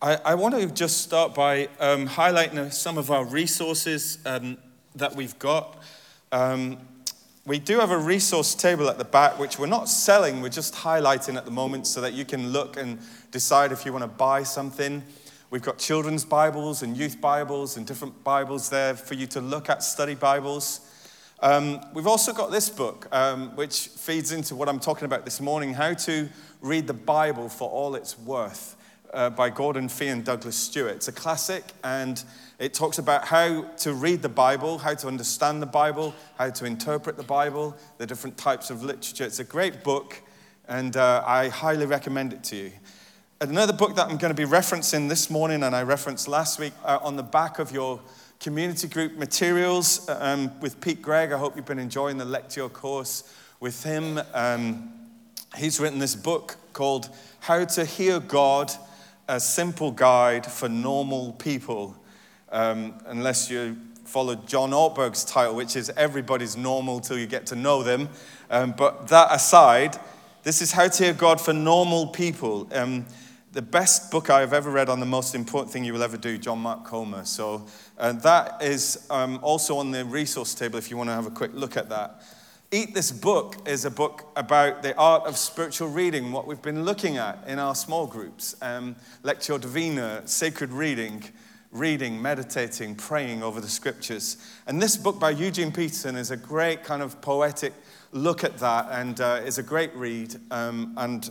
I, I want to just start by um, highlighting some of our resources um, that we've got. Um, we do have a resource table at the back, which we're not selling, we're just highlighting at the moment so that you can look and decide if you want to buy something. We've got children's Bibles and youth Bibles and different Bibles there for you to look at, study Bibles. Um, we've also got this book, um, which feeds into what I'm talking about this morning how to read the Bible for all it's worth uh, by Gordon Fee and Douglas Stuart. It's a classic and it talks about how to read the Bible, how to understand the Bible, how to interpret the Bible, the different types of literature. It's a great book and uh, I highly recommend it to you. Another book that I'm going to be referencing this morning and I referenced last week uh, on the back of your community group materials um, with Pete Greig. I hope you've been enjoying the Lectio course with him. Um, he's written this book called How to Hear God a simple guide for normal people, um, unless you follow John Ortberg's title, which is Everybody's Normal Till You Get to Know Them. Um, but that aside, this is How to Hear God for Normal People. Um, the best book I've ever read on the most important thing you will ever do, John Mark Comer. So uh, that is um, also on the resource table if you want to have a quick look at that. Eat This Book is a book about the art of spiritual reading, what we've been looking at in our small groups. Um, Lectio Divina, sacred reading, reading, meditating, praying over the scriptures. And this book by Eugene Peterson is a great kind of poetic look at that and uh, is a great read. Um, and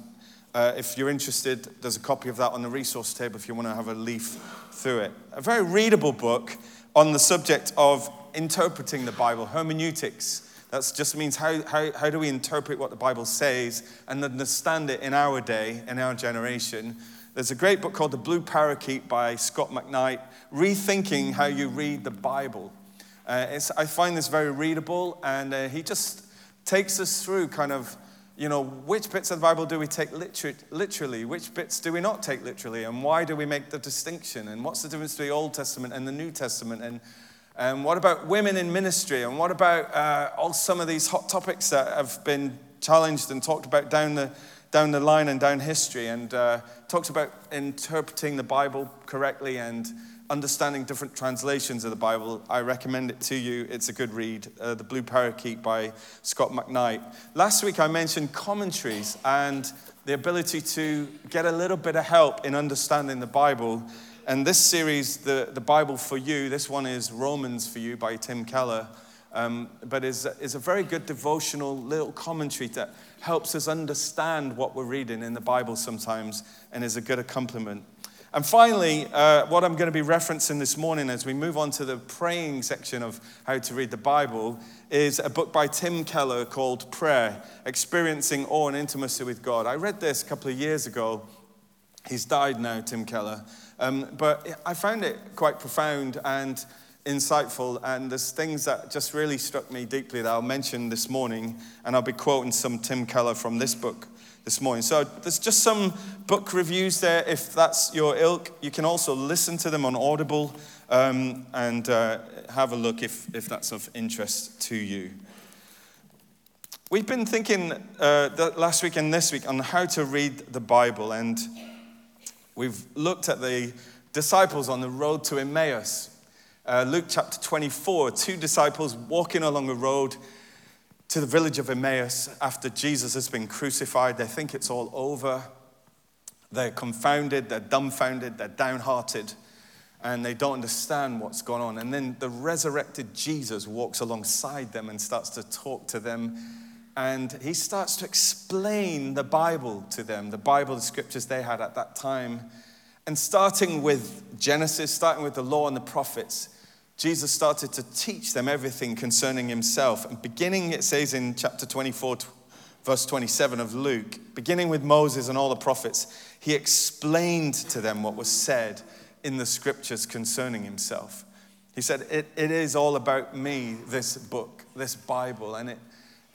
uh, if you're interested, there's a copy of that on the resource table if you want to have a leaf through it. A very readable book on the subject of interpreting the Bible, hermeneutics that just means how, how, how do we interpret what the Bible says and understand it in our day, in our generation. There's a great book called The Blue Parakeet by Scot McKnight, Rethinking How You Read the Bible. Uh, I find this very readable, and uh, he just takes us through kind of, you know, which bits of the Bible do we take liter- literally, which bits do we not take literally, and why do we make the distinction, and what's the difference between the Old Testament and the New Testament, and and what about women in ministry? And what about uh, all some of these hot topics that have been challenged and talked about down the, down the line and down history? And uh, talks about interpreting the Bible correctly and understanding different translations of the Bible. I recommend it to you. It's a good read. Uh, the Blue Parakeet by Scot McKnight. Last week I mentioned commentaries and the ability to get a little bit of help in understanding the Bible. And this series, the, the Bible for You, this one is Romans for You by Tim Keller, um, but is, is a very good devotional little commentary that helps us understand what we're reading in the Bible sometimes and is a good accompaniment. And finally, uh, what I'm going to be referencing this morning as we move on to the praying section of how to read the Bible is a book by Tim Keller called Prayer Experiencing Awe and Intimacy with God. I read this a couple of years ago. He's died now, Tim Keller. Um, but I found it quite profound and insightful, and there's things that just really struck me deeply that I'll mention this morning, and I'll be quoting some Tim Keller from this book this morning. So there's just some book reviews there if that's your ilk. You can also listen to them on Audible um, and uh, have a look if, if that's of interest to you. We've been thinking uh, last week and this week on how to read the Bible, and We've looked at the disciples on the road to Emmaus. Uh, Luke chapter 24, two disciples walking along a road to the village of Emmaus after Jesus has been crucified. They think it's all over. They're confounded, they're dumbfounded, they're downhearted, and they don't understand what's going on. And then the resurrected Jesus walks alongside them and starts to talk to them and he starts to explain the Bible to them, the Bible, the scriptures they had at that time. And starting with Genesis, starting with the law and the prophets, Jesus started to teach them everything concerning himself. And beginning, it says in chapter 24, verse 27 of Luke, beginning with Moses and all the prophets, he explained to them what was said in the scriptures concerning himself. He said, It, it is all about me, this book, this Bible, and it,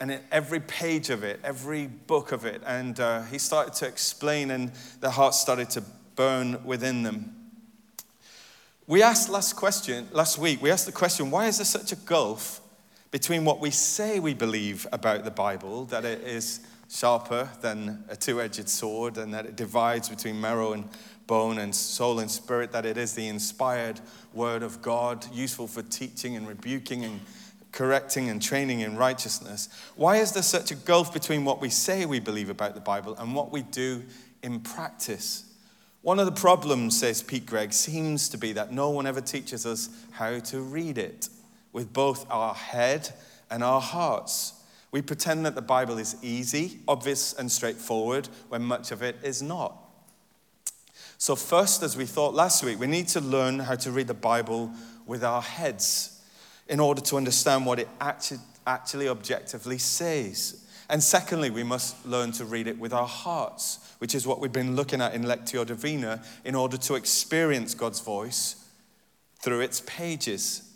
and in every page of it, every book of it. And uh, he started to explain, and their hearts started to burn within them. We asked last question, last week, we asked the question, why is there such a gulf between what we say we believe about the Bible, that it is sharper than a two edged sword, and that it divides between marrow and bone and soul and spirit, that it is the inspired word of God, useful for teaching and rebuking and correcting and training in righteousness. Why is there such a gulf between what we say we believe about the Bible and what we do in practice? One of the problems, says Pete Greig, seems to be that no one ever teaches us how to read it with both our head and our hearts. We pretend that the Bible is easy, obvious, and straightforward when much of it is not. So, first, as we thought last week, we need to learn how to read the Bible with our heads in order to understand what it actually, objectively says. And secondly, we must learn to read it with our hearts which is what we've been looking at in Lectio Divina, in order to experience God's voice through its pages.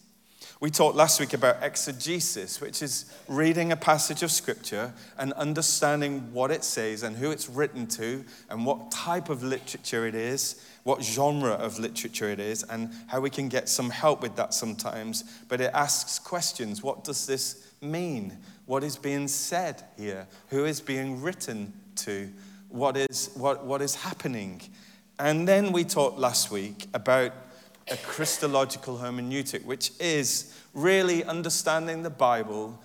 We talked last week about exegesis, which is reading a passage of scripture and understanding what it says and who it's written to and what type of literature it is, what genre of literature it is, and how we can get some help with that sometimes. But it asks questions What does this mean? What is being said here? Who is being written to? what is, what, what is happening. And then we talked last week about a Christological hermeneutic, which is really understanding the Bible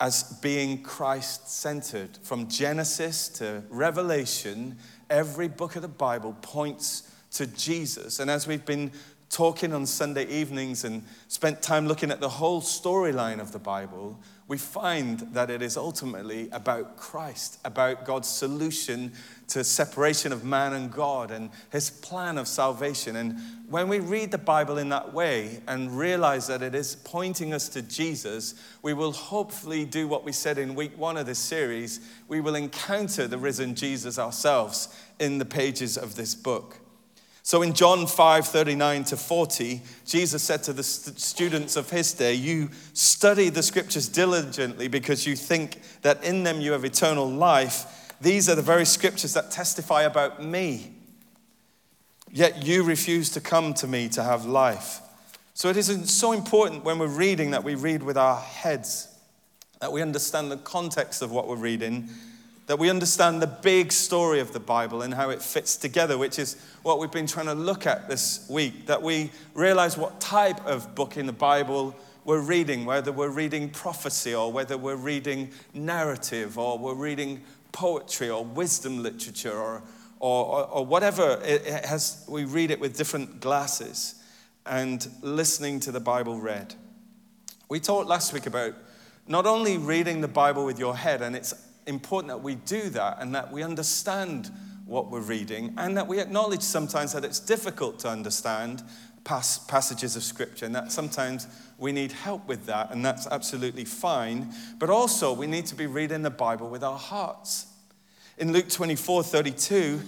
as being Christ centered. From Genesis to Revelation, every book of the Bible points to Jesus. And as we've been talking on Sunday evenings and spent time looking at the whole storyline of the Bible, we find that it is ultimately about Christ, about God's solution to separation of man and God and his plan of salvation. And when we read the Bible in that way and realize that it is pointing us to Jesus, we will hopefully do what we said in week one of this series. We will encounter the risen Jesus ourselves in the pages of this book. So in John 5 39 to 40, Jesus said to the st- students of his day, You study the scriptures diligently because you think that in them you have eternal life. These are the very scriptures that testify about me. Yet you refuse to come to me to have life. So it is so important when we're reading that we read with our heads, that we understand the context of what we're reading that we understand the big story of the Bible and how it fits together, which is what we've been trying to look at this week. That we realize what type of book in the Bible we're reading, whether we're reading prophecy or whether we're reading narrative or we're reading poetry or wisdom literature or, or, or, whatever. It has, we read it with different glasses and listening to the Bible read. We talked last week about not only reading the Bible with your head, and it's important that we do that and that we understand what we're reading and that we acknowledge sometimes that it's difficult to understand pas- passages of scripture and that sometimes we need help with that and that's absolutely fine. But also we need to be reading the bible with our hearts. In luke 24 32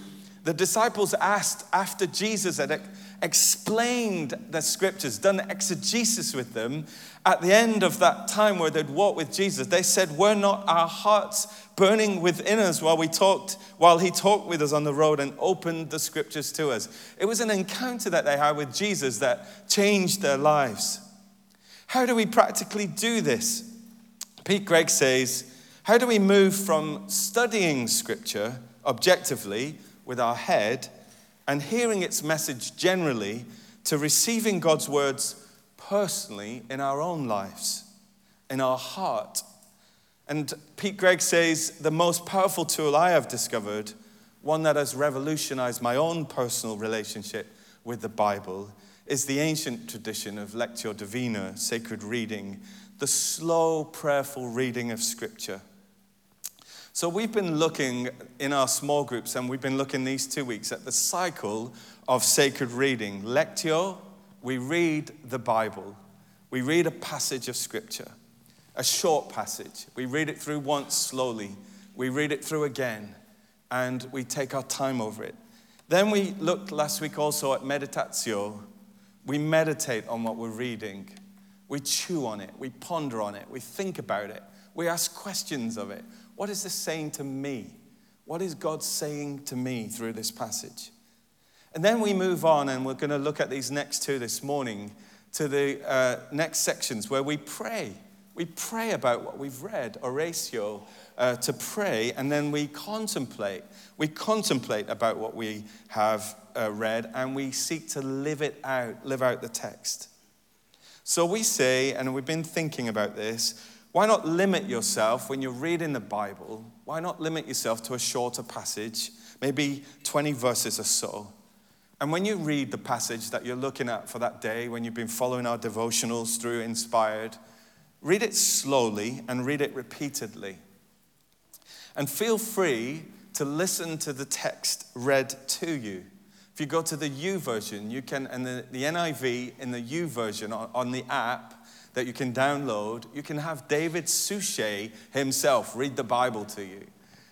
the disciples asked after jesus had explained the scriptures done exegesis with them at the end of that time where they'd walked with Jesus, they said, Were not our hearts burning within us while we talked, while he talked with us on the road and opened the scriptures to us? It was an encounter that they had with Jesus that changed their lives. How do we practically do this? Pete Greig says, How do we move from studying scripture objectively with our head and hearing its message generally to receiving God's words? personally in our own lives, in our heart. And Pete Greig says the most powerful tool I have discovered, one that has revolutionized my own personal relationship with the Bible, is the ancient tradition of Lectio Divina, sacred reading, the slow, prayerful reading of Scripture. So, we've been looking in our small groups, and we've been looking these two weeks at the cycle of sacred reading. Lectio, we read the Bible. We read a passage of Scripture, a short passage. We read it through once slowly. We read it through again, and we take our time over it. Then we looked last week also at meditatio. We meditate on what we're reading. We chew on it. We ponder on it. We think about it. We ask questions of it. What is this saying to me? What is God saying to me through this passage? And then we move on, and we're going to look at these next two this morning to the uh, next sections where we pray. we pray about what we've read, oratio, uh, to pray, and then we contemplate. We contemplate about what we have uh, read, and we seek to live it out, live out the text. So we say, and we've been thinking about this, why not limit yourself when you're reading the Bible? Why not limit yourself to a shorter passage, maybe 20 verses or so? And when you read the passage that you're looking at for that day, when you've been following our devotionals through Inspired, read it slowly and read it repeatedly. And feel free to listen to the text read to you. If you go to the U YouVersion, you can, and the, the NIV in the YouVersion on, on the app, that you can download. You can have David Suchet himself read the Bible to you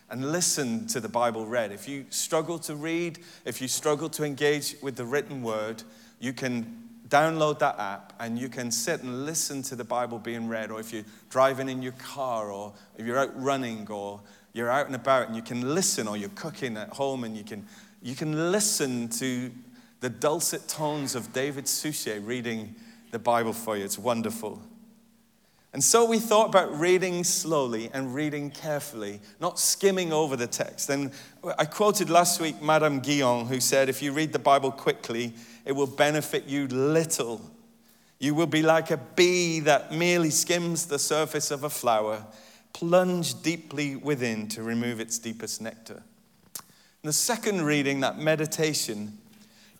and listen to the Bible read. If you struggle to read, if you struggle to engage with the written word, you can download that app and you can sit and listen to the Bible being read. Or if you're driving in your car, or if you're out running, or you're out and about and you can listen, or you're cooking at home and you can, you can listen to the dulcet tones of David Suchet reading the Bible for you. It's wonderful. And so we thought about reading slowly and reading carefully, not skimming over the text. And I quoted last week Madame Guyon, who said, If you read the Bible quickly, it will benefit you little. You will be like a bee that merely skims the surface of a flower, plunge deeply within to remove its deepest nectar. And the second reading, that meditation,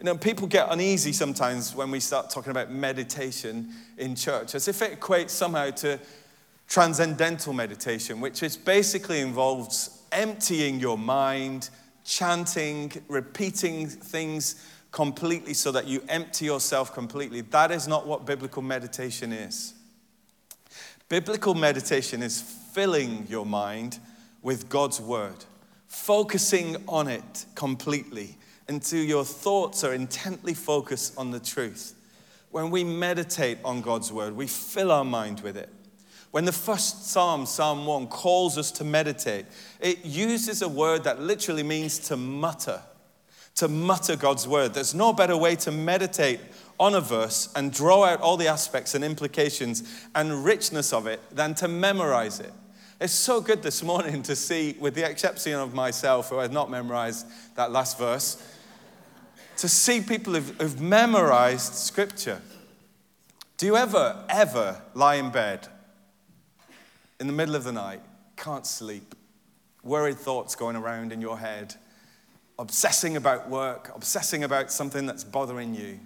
you know, people get uneasy sometimes when we start talking about meditation in church, as if it equates somehow to transcendental meditation, which is basically involves emptying your mind, chanting, repeating things completely so that you empty yourself completely. That is not what biblical meditation is. Biblical meditation is filling your mind with God's word, focusing on it completely until your thoughts are intently focused on the truth. When we meditate on God's word, we fill our mind with it. When the first psalm, Psalm 1, calls us to meditate, it uses a word that literally means to mutter, to mutter God's word. There's no better way to meditate on a verse and draw out all the aspects and implications and richness of it than to memorize it. It's so good this morning to see, with the exception of myself, who has not memorized that last verse, to see people who've, who've memorized scripture. Do you ever, ever lie in bed in the middle of the night, can't sleep, worried thoughts going around in your head, obsessing about work, obsessing about something that's bothering you?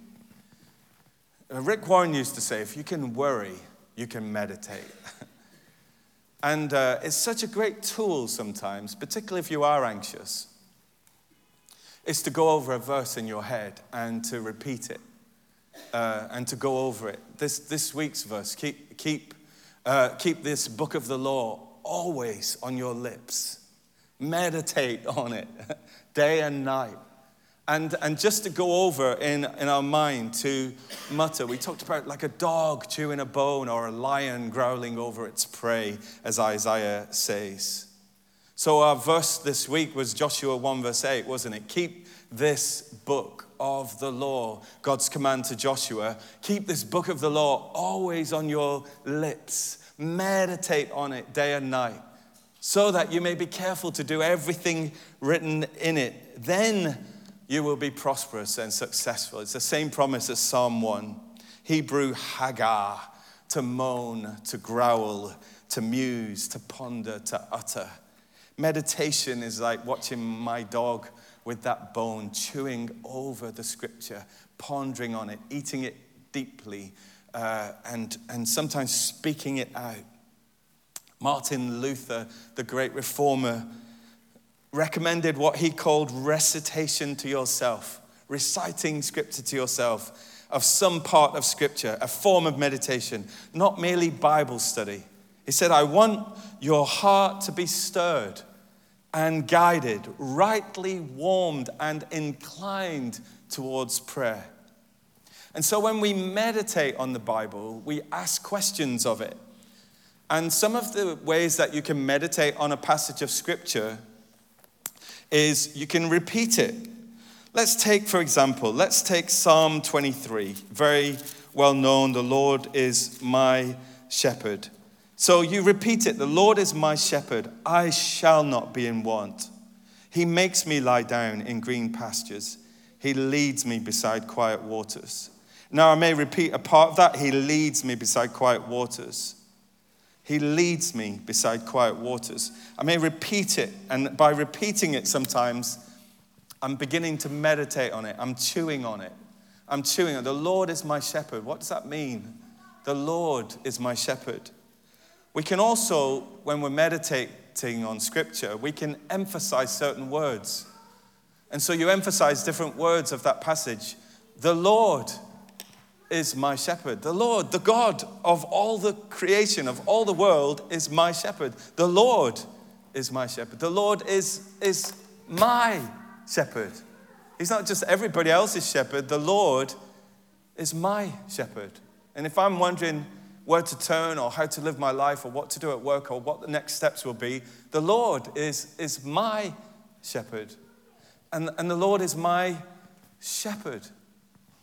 Uh, Rick Warren used to say, if you can worry, you can meditate. and uh, it's such a great tool sometimes, particularly if you are anxious is to go over a verse in your head and to repeat it uh, and to go over it. This, this week's verse keep, keep, uh, keep this book of the law always on your lips, meditate on it day and night. And, and just to go over in, in our mind to mutter, we talked about like a dog chewing a bone or a lion growling over its prey, as Isaiah says. So our verse this week was Joshua 1, verse 8, wasn't it? Keep this book of the law, God's command to Joshua. Keep this book of the law always on your lips. Meditate on it day and night, so that you may be careful to do everything written in it. Then you will be prosperous and successful. It's the same promise as Psalm 1. Hebrew Haggah, to moan, to growl, to muse, to ponder, to utter. Meditation is like watching my dog with that bone, chewing over the scripture, pondering on it, eating it deeply, uh, and, and sometimes speaking it out. Martin Luther, the great reformer, recommended what he called recitation to yourself, reciting scripture to yourself of some part of scripture, a form of meditation, not merely Bible study. He said, I want your heart to be stirred and guided, rightly warmed and inclined towards prayer. And so when we meditate on the Bible, we ask questions of it. And some of the ways that you can meditate on a passage of Scripture is you can repeat it. Let's take, for example, let's take Psalm 23, very well known. The Lord is my shepherd. So you repeat it The Lord is my shepherd, I shall not be in want. He makes me lie down in green pastures, He leads me beside quiet waters. Now I may repeat a part of that He leads me beside quiet waters. He leads me beside quiet waters. I may repeat it, and by repeating it sometimes, I'm beginning to meditate on it. I'm chewing on it. I'm chewing on it. The Lord is my shepherd. What does that mean? The Lord is my shepherd. We can also, when we're meditating on scripture, we can emphasize certain words. And so you emphasize different words of that passage. The Lord is my shepherd. The Lord, the God of all the creation, of all the world, is my shepherd. The Lord is my shepherd. The Lord is, is my shepherd. He's not just everybody else's shepherd. The Lord is my shepherd. And if I'm wondering, where to turn or how to live my life or what to do at work or what the next steps will be. The Lord is, is my shepherd. And, and the Lord is my shepherd.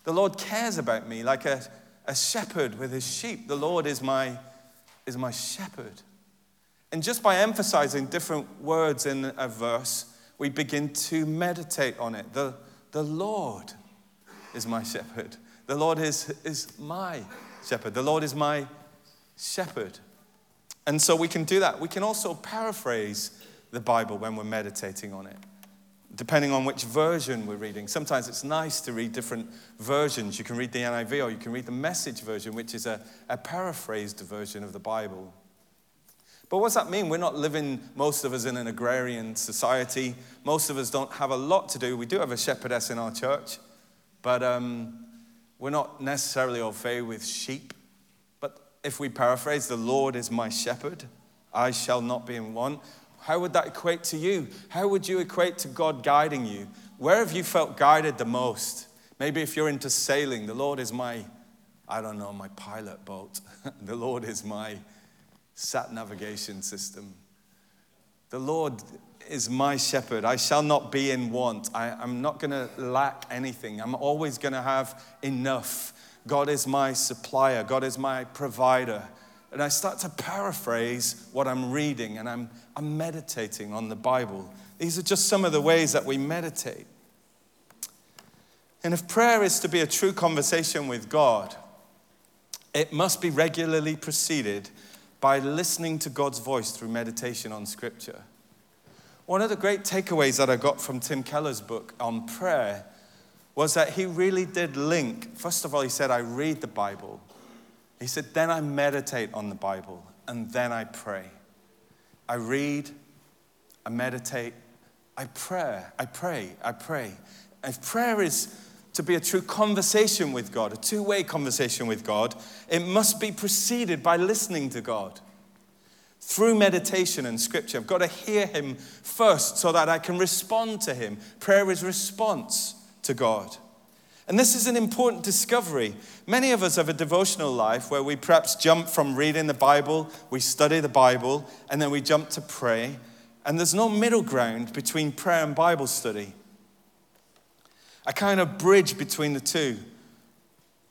The Lord cares about me like a, a shepherd with his sheep. The Lord is my, is my shepherd. And just by emphasizing different words in a verse, we begin to meditate on it. The, the Lord is my shepherd. The Lord is, is my shepherd. The Lord is my shepherd. And so we can do that. We can also paraphrase the Bible when we're meditating on it, depending on which version we're reading. Sometimes it's nice to read different versions. You can read the NIV or you can read the message version, which is a, a paraphrased version of the Bible. But what does that mean? We're not living, most of us, in an agrarian society. Most of us don't have a lot to do. We do have a shepherdess in our church, but um, we're not necessarily au fait with sheep. But if we paraphrase, the Lord is my shepherd, I shall not be in want. How would that equate to you? How would you equate to God guiding you? Where have you felt guided the most? Maybe if you're into sailing, the Lord is my, I don't know, my pilot boat. the Lord is my sat navigation system. The Lord is my shepherd. I shall not be in want. I, am not going to lack anything. I'm always going to have enough. God is my supplier, God is my provider. And I start to paraphrase what I'm reading and I'm, I'm meditating on the Bible. These are just some of the ways that we meditate. And if prayer is to be a true conversation with God, it must be regularly preceded by listening to God's voice through meditation on Scripture. One of the great takeaways that I got from Tim Keller's book on prayer was that he really did link. First of all, he said, I read the Bible. He said, then I meditate on the Bible, and then I pray. I read, I meditate, I pray, I pray, I pray. If prayer is to be a true conversation with God, a two way conversation with God, it must be preceded by listening to God through meditation and scripture. I've got to hear him first so that I can respond to him. Prayer is response to God. And this is an important discovery. Many of us have a devotional life where we perhaps jump from reading the Bible, we study the Bible, and then we jump to pray. And there's no middle ground between prayer and Bible study. A kind of bridge between the two.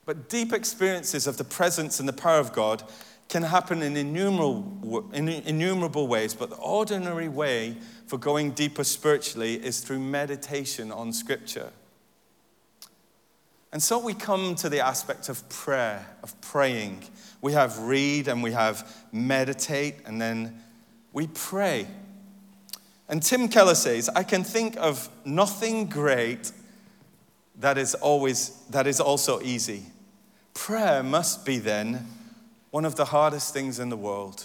But deep experiences of the presence and the power of God can happen in innumerable, in innumerable ways, but the ordinary way for going deeper spiritually is through meditation on Scripture. And so we come to the aspect of prayer, of praying. We have read and we have meditate, and then we pray. And Tim Keller says, I can think of nothing great that is always that is also easy. Prayer must be then one of the hardest things in the world.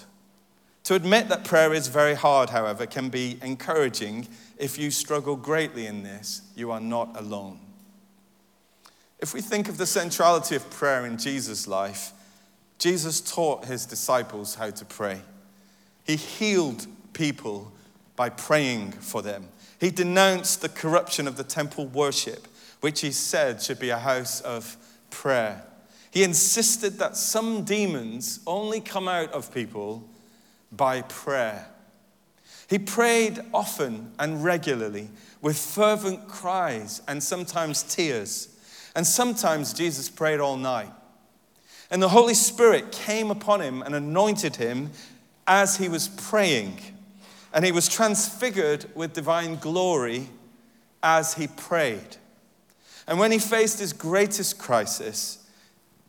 To admit that prayer is very hard, however, can be encouraging. If you struggle greatly in this, you are not alone. If we think of the centrality of prayer in Jesus' life, Jesus taught his disciples how to pray. He healed people by praying for them. He denounced the corruption of the temple worship, which he said should be a house of prayer. He insisted that some demons only come out of people by prayer. He prayed often and regularly with fervent cries and sometimes tears. And sometimes Jesus prayed all night. And the Holy Spirit came upon him and anointed him as he was praying. And he was transfigured with divine glory as he prayed. And when he faced his greatest crisis,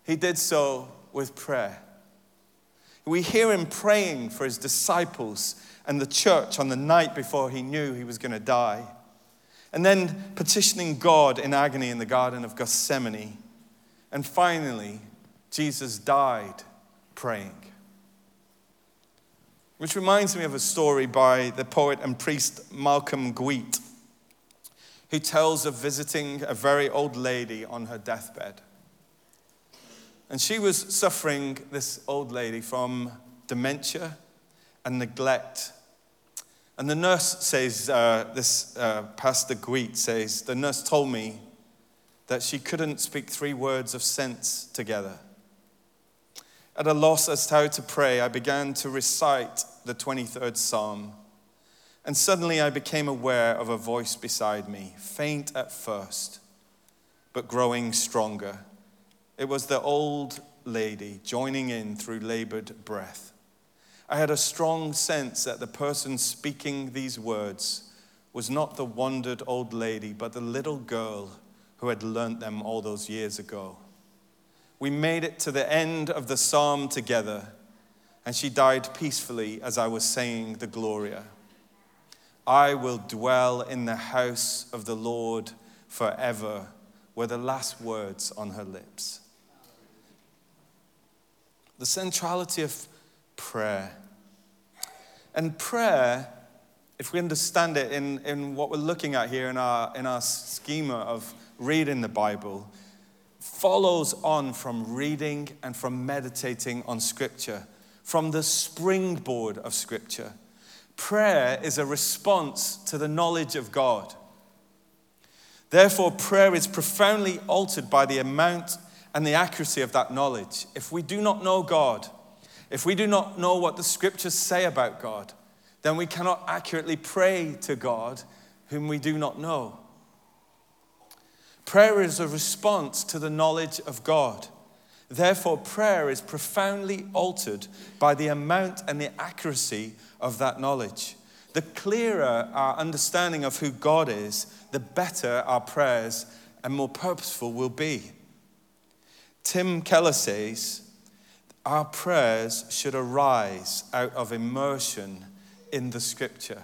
he did so with prayer. We hear him praying for his disciples and the church on the night before he knew he was going to die. And then petitioning God in agony in the Garden of Gethsemane. And finally, Jesus died praying. Which reminds me of a story by the poet and priest Malcolm Guite, who tells of visiting a very old lady on her deathbed. And she was suffering, this old lady, from dementia and neglect. And the nurse says, uh, this uh, Pastor Guite says, the nurse told me that she couldn't speak three words of sense together. At a loss as to how to pray, I began to recite the 23rd Psalm. And suddenly I became aware of a voice beside me, faint at first, but growing stronger. It was the old lady joining in through labored breath. I had a strong sense that the person speaking these words was not the wandered old lady, but the little girl who had learnt them all those years ago. We made it to the end of the psalm together, and she died peacefully as I was saying the Gloria. I will dwell in the house of the Lord forever, were the last words on her lips. The centrality of prayer. And prayer, if we understand it in, in what we're looking at here in our, in our schema of reading the Bible, follows on from reading and from meditating on Scripture, from the springboard of Scripture. Prayer is a response to the knowledge of God. Therefore, prayer is profoundly altered by the amount and the accuracy of that knowledge. If we do not know God, if we do not know what the scriptures say about God, then we cannot accurately pray to God whom we do not know. Prayer is a response to the knowledge of God. Therefore, prayer is profoundly altered by the amount and the accuracy of that knowledge. The clearer our understanding of who God is, the better our prayers and more purposeful will be. Tim Keller says, Our prayers should arise out of immersion in the scripture.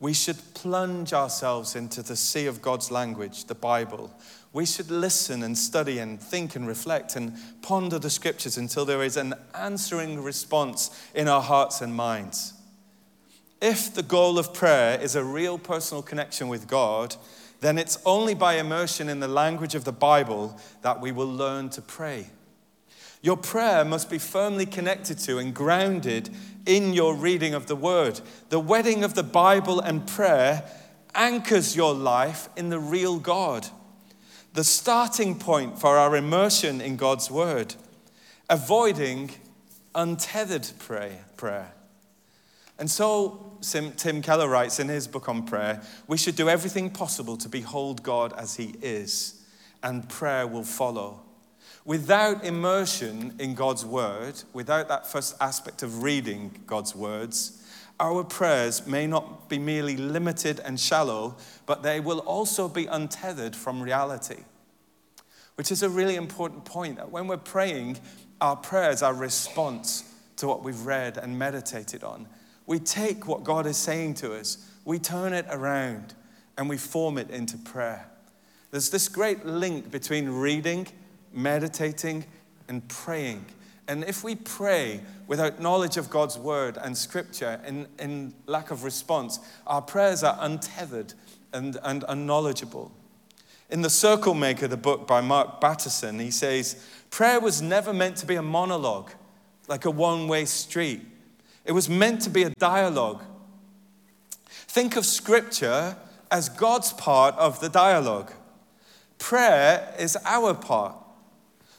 We should plunge ourselves into the sea of God's language, the Bible. We should listen and study and think and reflect and ponder the scriptures until there is an answering response in our hearts and minds. If the goal of prayer is a real personal connection with God, then it's only by immersion in the language of the Bible that we will learn to pray. Your prayer must be firmly connected to and grounded in your reading of the Word. The wedding of the Bible and prayer anchors your life in the real God, the starting point for our immersion in God's Word, avoiding untethered prayer. And so, Tim Keller writes in his book on prayer, we should do everything possible to behold God as He is, and prayer will follow. Without immersion in God's word, without that first aspect of reading God's words, our prayers may not be merely limited and shallow, but they will also be untethered from reality. Which is a really important point that when we're praying, our prayers are response to what we've read and meditated on. We take what God is saying to us, we turn it around, and we form it into prayer. There's this great link between reading meditating, and praying. And if we pray without knowledge of God's word and scripture in, in lack of response, our prayers are untethered and, and unknowledgeable. In The Circle Maker, the book by Mark Batterson, he says, Prayer was never meant to be a monologue, like a one way street. It was meant to be a dialogue. Think of scripture as God's part of the dialogue. Prayer is our part.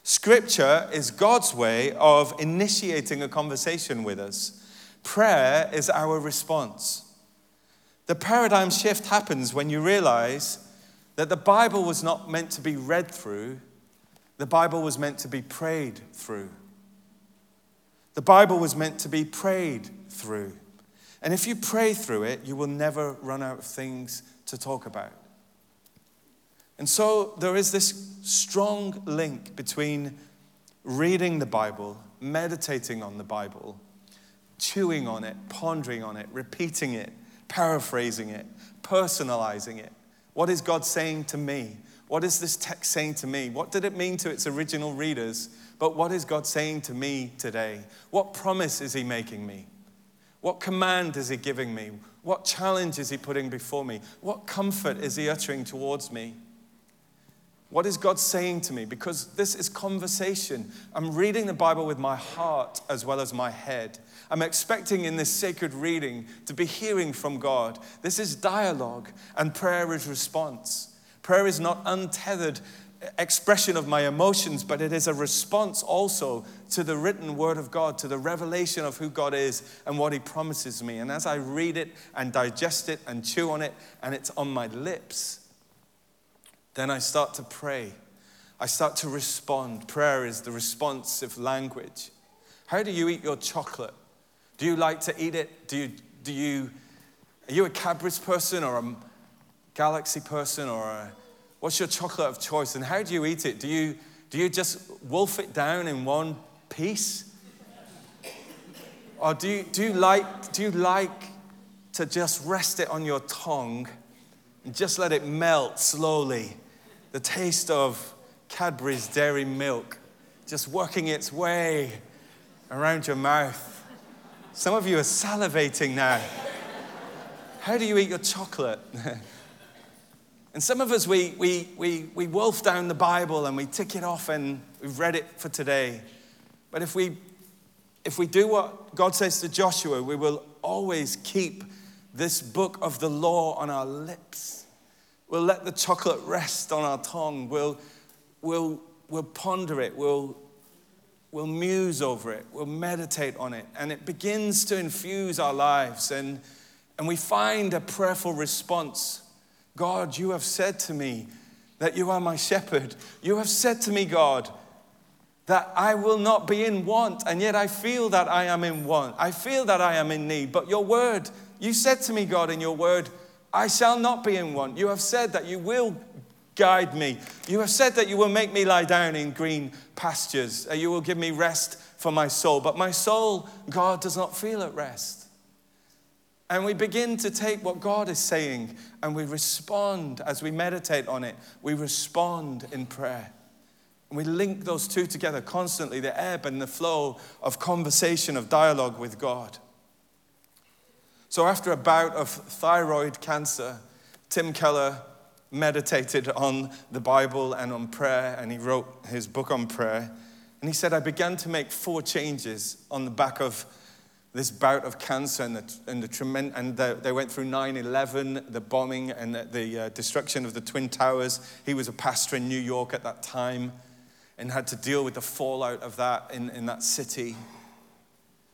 Scripture is God's way of initiating a conversation with us. Prayer is our response. The paradigm shift happens when you realize that the Bible was not meant to be read through, The Bible was meant to be prayed through. The Bible was meant to be prayed through. And if you pray through it, you will never run out of things to talk about. And so there is this strong link between reading the Bible, meditating on the Bible, chewing on it, pondering on it, repeating it, paraphrasing it, personalizing it. What is God saying to me? What is this text saying to me? What did it mean to its original readers? But what is God saying to me today? What promise is He making me? What command is He giving me? What challenge is He putting before me? What comfort is He uttering towards me? What is God saying to me? Because this is conversation. I'm reading the Bible with my heart as well as my head. I'm expecting in this sacred reading to be hearing from God. This is dialogue, and prayer is response. Prayer is not untethered expression of my emotions, but it is a response also to the written word of God, to the revelation of who God is and what He promises me. And as I read it and digest it and chew on it, and it's on my lips, then I start to pray. I start to respond. Prayer is the responsive language. How do you eat your chocolate? Do you like to eat it? Do you, do you, are you a Cadbury's person or a Galaxy person or a What's your chocolate of choice and how do you eat it? Do you, do you just wolf it down in one piece? Or do you, do, you like, do you like to just rest it on your tongue and just let it melt slowly? The taste of Cadbury's dairy milk just working its way around your mouth. Some of you are salivating now. How do you eat your chocolate? And some of us, we, we, we, we wolf down the Bible and we tick it off and we've read it for today. But if we, if we do what God says to Joshua, we will always keep this book of the law on our lips. We'll let the chocolate rest on our tongue. We'll, we'll, we'll ponder it. We'll, we'll muse over it. We'll meditate on it. And it begins to infuse our lives. And, and we find a prayerful response God, you have said to me that you are my shepherd. You have said to me, God, that I will not be in want, and yet I feel that I am in want. I feel that I am in need. But your word, you said to me, God, in your word, I shall not be in want. You have said that you will guide me. You have said that you will make me lie down in green pastures, you will give me rest for my soul. But my soul, God, does not feel at rest. And we begin to take what God is saying and we respond as we meditate on it. We respond in prayer. And we link those two together constantly the ebb and the flow of conversation, of dialogue with God. So, after a bout of thyroid cancer, Tim Keller meditated on the Bible and on prayer, and he wrote his book on prayer. And he said, I began to make four changes on the back of this bout of cancer and the, and the tremendous, and the, they went through 9-11, the bombing and the, the uh, destruction of the Twin Towers. He was a pastor in New York at that time and had to deal with the fallout of that in, in that city.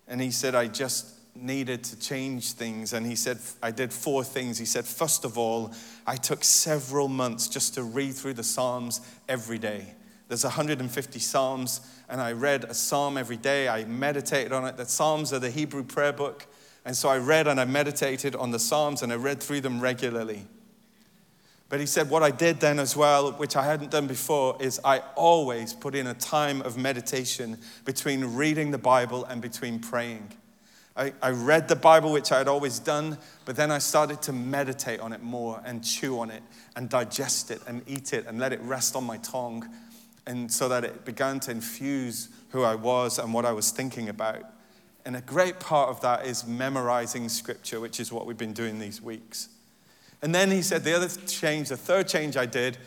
And he said, I just needed to change things. And he said, I did four things. He said, first of all, I took several months just to read through the Psalms every day. There's 150 Psalms, and I read a Psalm every day. I meditated on it. The Psalms are the Hebrew prayer book. And so I read and I meditated on the Psalms and I read through them regularly. But he said, What I did then as well, which I hadn't done before, is I always put in a time of meditation between reading the Bible and between praying. I, I read the Bible, which I had always done, but then I started to meditate on it more and chew on it and digest it and eat it and let it rest on my tongue and so that it began to infuse who I was and what I was thinking about. And a great part of that is memorizing scripture, which is what we've been doing these weeks. And then he said, the other change, the third change I did,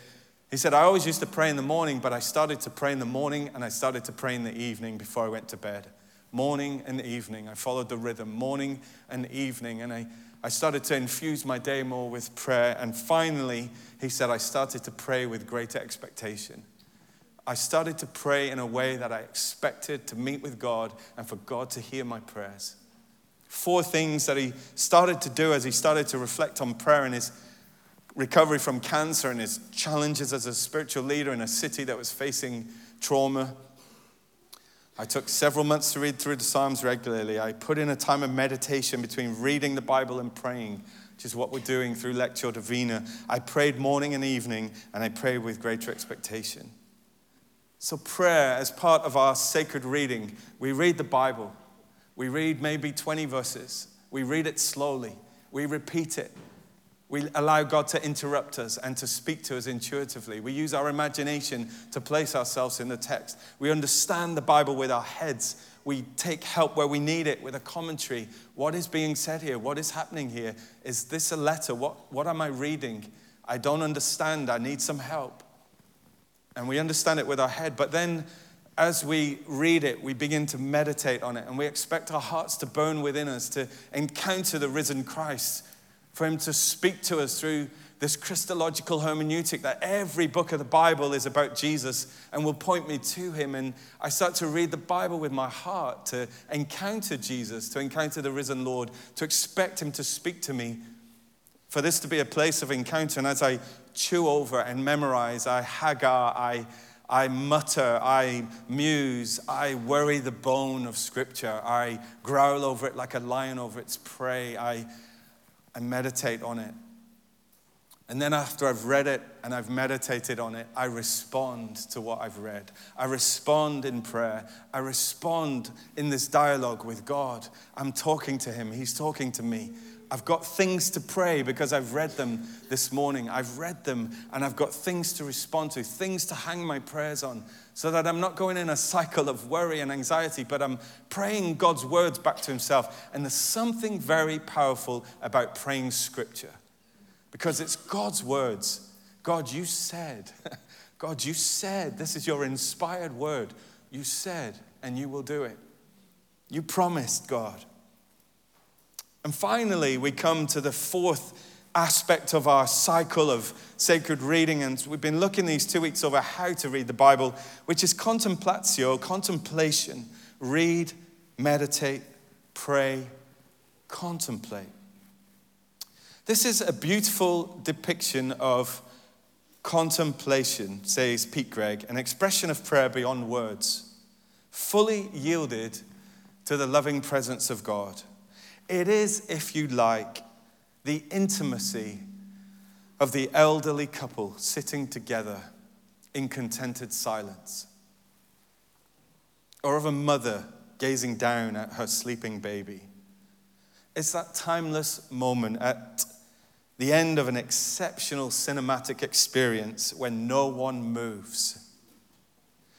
he said, I always used to pray in the morning, but I started to pray in the morning and I started to pray in the evening before I went to bed. Morning and evening. I followed the rhythm, morning and evening. And I, I started to infuse my day more with prayer. And finally, he said, I started to pray with greater expectation. I started to pray in a way that I expected to meet with God and for God to hear my prayers. Four things that he started to do as he started to reflect on prayer in his recovery from cancer and his challenges as a spiritual leader in a city that was facing trauma. I took several months to read through the Psalms regularly. I put in a time of meditation between reading the Bible and praying, which is what we're doing through Lectio Divina. I prayed morning and evening, and I prayed with greater expectation. So, prayer, as part of our sacred reading, we read the Bible. We read maybe 20 verses. We read it slowly. We repeat it. We allow God to interrupt us and to speak to us intuitively. We use our imagination to place ourselves in the text. We understand the Bible with our heads. We take help where we need it with a commentary. What is being said here? What is happening here? Is this a letter? What, what am I reading? I don't understand. I need some help. And we understand it with our head. But then as we read it, we begin to meditate on it and we expect our hearts to burn within us to encounter the risen Christ for Him to speak to us through this Christological hermeneutic that every book of the Bible is about Jesus and will point me to Him. And I start to read the Bible with my heart to encounter Jesus, to encounter the risen Lord, to expect Him to speak to me, for this to be a place of encounter. And as I chew over and memorize, I hagah, I I mutter, I muse, I worry the bone of Scripture, I growl over it like a lion over its prey, I and meditate on it. And then after I've read it and I've meditated on it, I respond to what I've read. I respond in prayer. I respond in this dialogue with God. I'm talking to Him, He's talking to me. I've got things to pray because I've read them this morning. I've read them and I've got things to respond to, things to hang my prayers on, so that I'm not going in a cycle of worry and anxiety, but I'm praying God's words back to Himself. And there's something very powerful about praying Scripture because it's God's words. God, you said, God, you said, this is your inspired word. You said, and you will do it. You promised, God. And finally, we come to the fourth aspect of our cycle of sacred reading. And we've been looking these two weeks over how to read the Bible, which is contemplatio, contemplation. Read, meditate, pray, contemplate. This is a beautiful depiction of contemplation, says Pete Greig, an expression of prayer beyond words, fully yielded to the loving presence of God. It is, if you like, the intimacy of the elderly couple sitting together in contented silence, or of a mother gazing down at her sleeping baby. It's that timeless moment at the end of an exceptional cinematic experience when no one moves,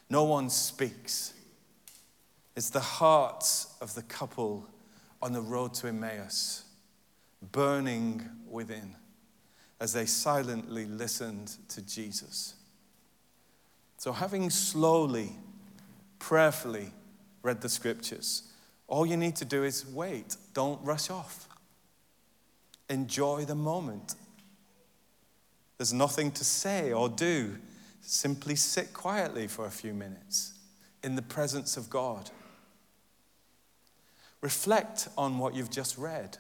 no one speaks. It's the hearts of the couple on the road to Emmaus, burning within as they silently listened to Jesus. So, having slowly, prayerfully read the scriptures, all you need to do is wait. Don't rush off. Enjoy the moment. There's nothing to say or do. Simply sit quietly for a few minutes in the presence of God. Reflect on what you've just read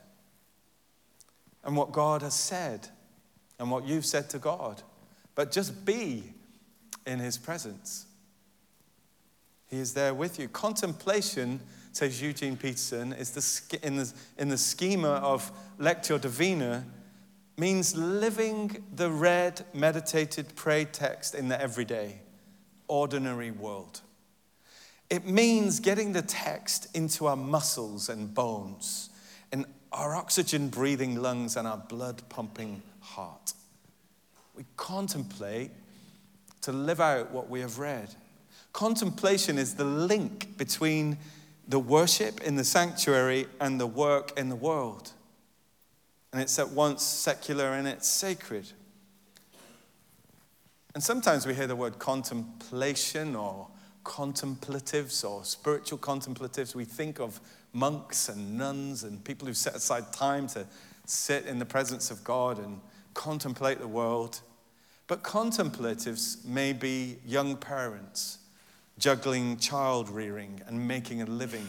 and what God has said and what you've said to God. But just be in His presence. He is there with you. Contemplation, says Eugene Peterson, is the, in, the, in the schema of Lectio Divina, means living the read, meditated, prayed text in the everyday, ordinary world. It means getting the text into our muscles and bones, in our oxygen breathing lungs and our blood pumping heart. We contemplate to live out what we have read. Contemplation is the link between the worship in the sanctuary and the work in the world. And it's at once secular and it's sacred. And sometimes we hear the word contemplation or contemplatives or spiritual contemplatives. We think of monks and nuns and people who set aside time to sit in the presence of God and contemplate the world. But contemplatives may be young parents juggling child rearing and making a living.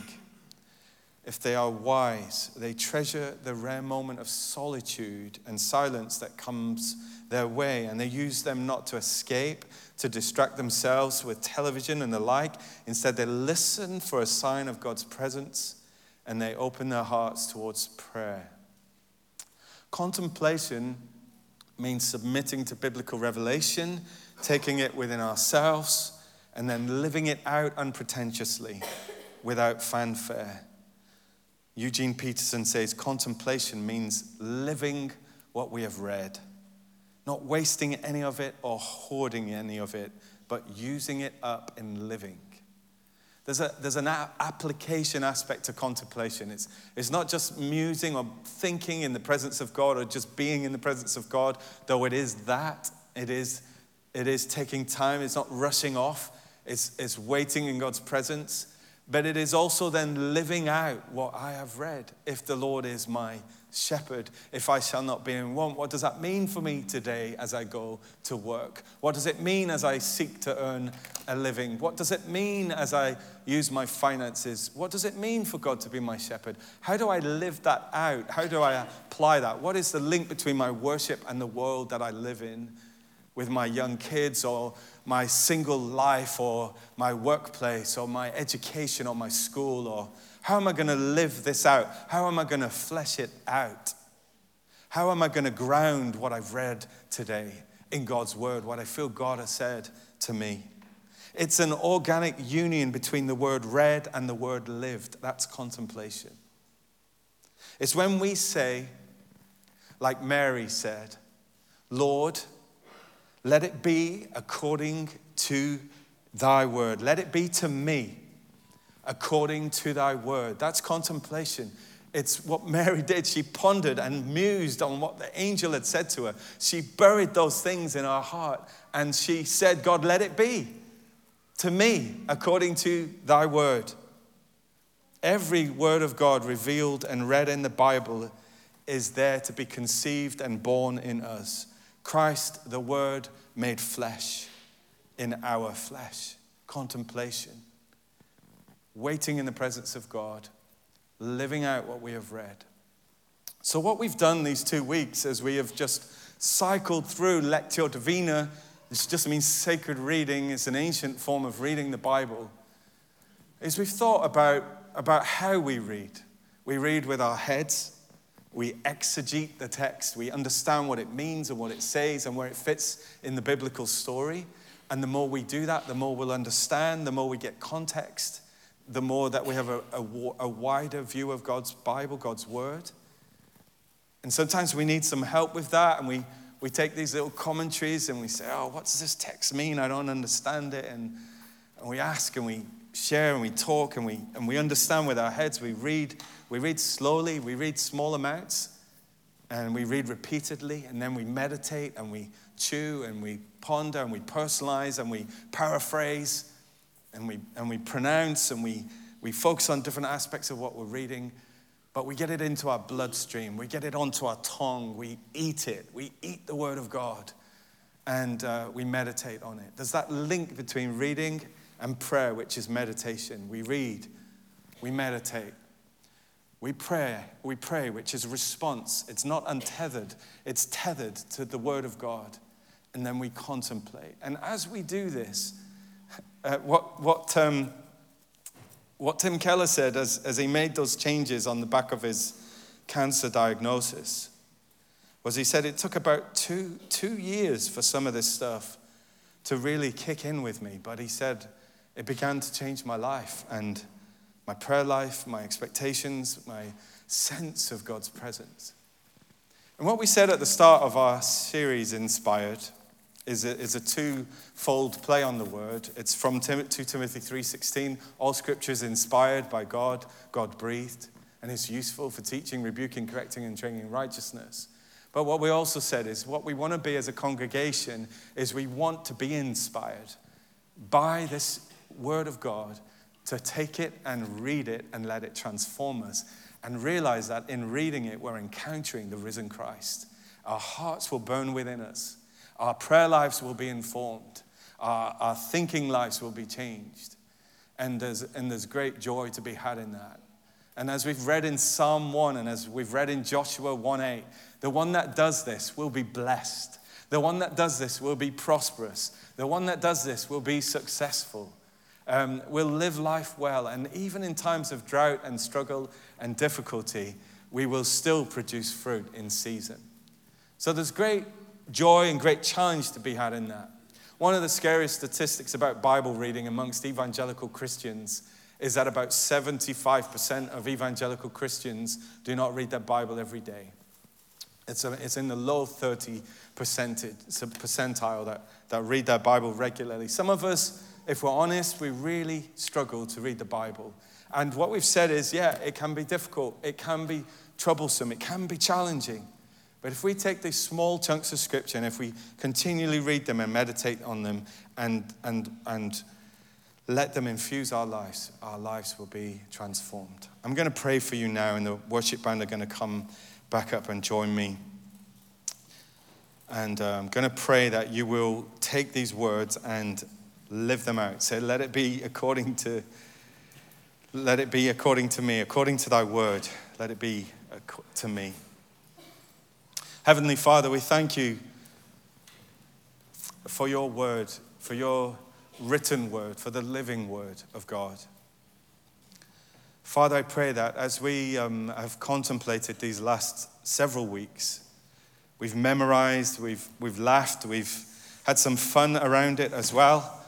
If they are wise, they treasure the rare moment of solitude and silence that comes their way, and they use them not to escape, to distract themselves with television and the like. Instead, they listen for a sign of God's presence and they open their hearts towards prayer. Contemplation means submitting to biblical revelation, taking it within ourselves, and then living it out unpretentiously without fanfare. Eugene Peterson says contemplation means living what we have read, not wasting any of it or hoarding any of it, but using it up in living. There's, a, there's an application aspect to contemplation. It's, it's not just musing or thinking in the presence of God or just being in the presence of God, though it is that. It is, it is taking time, it's not rushing off, it's, it's waiting in God's presence. But it is also then living out what I have read. If the Lord is my shepherd, if I shall not be in want, what does that mean for me today as I go to work? What does it mean as I seek to earn a living? What does it mean as I use my finances? What does it mean for God to be my shepherd? How do I live that out? How do I apply that? What is the link between my worship and the world that I live in with my young kids or my single life or my workplace or my education or my school or how am I going to live this out? How am I going to flesh it out? How am I going to ground what I've read today in God's word, what I feel God has said to me? It's an organic union between the word read and the word lived. That's contemplation. It's when we say, like Mary said, Lord, let it be according to thy word. Let it be to me according to thy word. That's contemplation. It's what Mary did. She pondered and mused on what the angel had said to her. She buried those things in her heart and she said, God, let it be to me according to thy word. Every word of God revealed and read in the Bible is there to be conceived and born in us. Christ, the Word made flesh in our flesh. Contemplation. Waiting in the presence of God, living out what we have read. So, what we've done these two weeks as we have just cycled through Lectio Divina, this just means sacred reading, it's an ancient form of reading the Bible, is we've thought about, about how we read. We read with our heads, we exegete the text, we understand what it means and what it says and where it fits in the biblical story. And the more we do that, the more we'll understand, the more we get context, the more that we have a, a, a wider view of God's Bible, God's Word. And sometimes we need some help with that, and we, we take these little commentaries and we say, Oh, what does this text mean? I don't understand it. And, and we ask and we share and we talk and we, and we understand with our heads. We read we read slowly, we read small amounts, and we read repeatedly, and then we meditate and we chew and we ponder and we personalize and we paraphrase and we, and we pronounce and we, we focus on different aspects of what we're reading, but we get it into our bloodstream. We get it onto our tongue. We eat it. We eat the Word of God and uh, we meditate on it. There's that link between reading and prayer, which is meditation. We read, we meditate, we pray, we pray, which is response. It's not untethered, it's tethered to the Word of God. And then we contemplate. And as we do this, uh, what, what, um, what Tim Keller said as, as he made those changes on the back of his cancer diagnosis was he said it took about two, two years for some of this stuff to really kick in with me. But he said it began to change my life. And my prayer life, my expectations, my sense of God's presence. And what we said at the start of our series, Inspired, is a, is a two-fold play on the word. It's from 2 Timothy 3.16. All scripture is inspired by God, God-breathed, and is useful for teaching, rebuking, correcting, and training in righteousness. But what we also said is what we want to be as a congregation is we want to be inspired by this word of God to take it and read it and let it transform us and realize that in reading it, we're encountering the risen Christ. Our hearts will burn within us, our prayer lives will be informed, our, our thinking lives will be changed. And there's, and there's great joy to be had in that. And as we've read in Psalm 1 and as we've read in Joshua 1 8, the one that does this will be blessed. The one that does this will be prosperous. The one that does this will be successful. Um, will live life well. And even in times of drought and struggle and difficulty, we will still produce fruit in season. So there's great joy and great challenge to be had in that. One of the scariest statistics about Bible reading amongst evangelical Christians is that about 75% of evangelical Christians do not read their Bible every day. It's, a, it's in the low 30 percentile that, that read their Bible regularly. Some of us, if we're honest, we really struggle to read the Bible. And what we've said is, yeah, it can be difficult, it can be troublesome, it can be challenging. But if we take these small chunks of scripture and if we continually read them and meditate on them and, and, and let them infuse our lives, our lives will be transformed. I'm going to pray for you now, and the worship band are going to come back up and join me. And uh, I'm going to pray that you will take these words and live them out. Say, let it be according to, let it be according to me, according to thy word. Let it be to me. Heavenly Father, we thank you for your word, for your written word, for the living word of God. Father, I pray that as we um, have contemplated these last several weeks, we've memorized, we've, we've laughed, we've had some fun around it as well.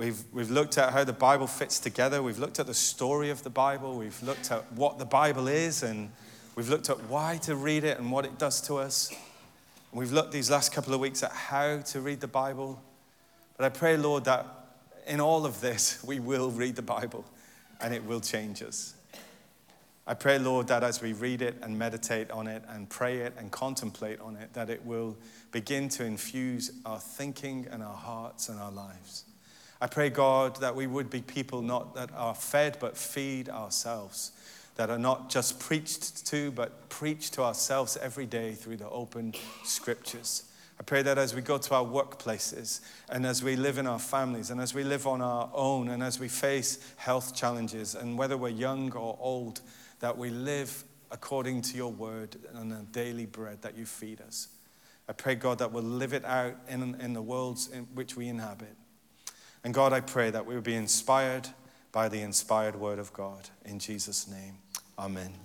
We've, we've looked at how the Bible fits together. We've looked at the story of the Bible. We've looked at what the Bible is and We've looked at why to read it and what it does to us. We've looked these last couple of weeks at how to read the Bible. But I pray, Lord, that in all of this, we will read the Bible and it will change us. I pray, Lord, that as we read it and meditate on it and pray it and contemplate on it, that it will begin to infuse our thinking and our hearts and our lives. I pray, God, that we would be people not that are fed but feed ourselves that are not just preached to, but preached to ourselves every day through the open scriptures. I pray that as we go to our workplaces and as we live in our families and as we live on our own and as we face health challenges and whether we're young or old, that we live according to your word and the daily bread that you feed us. I pray, God, that we'll live it out in, in the worlds in which we inhabit. And God, I pray that we will be inspired by the inspired word of God. In Jesus' name. Amen.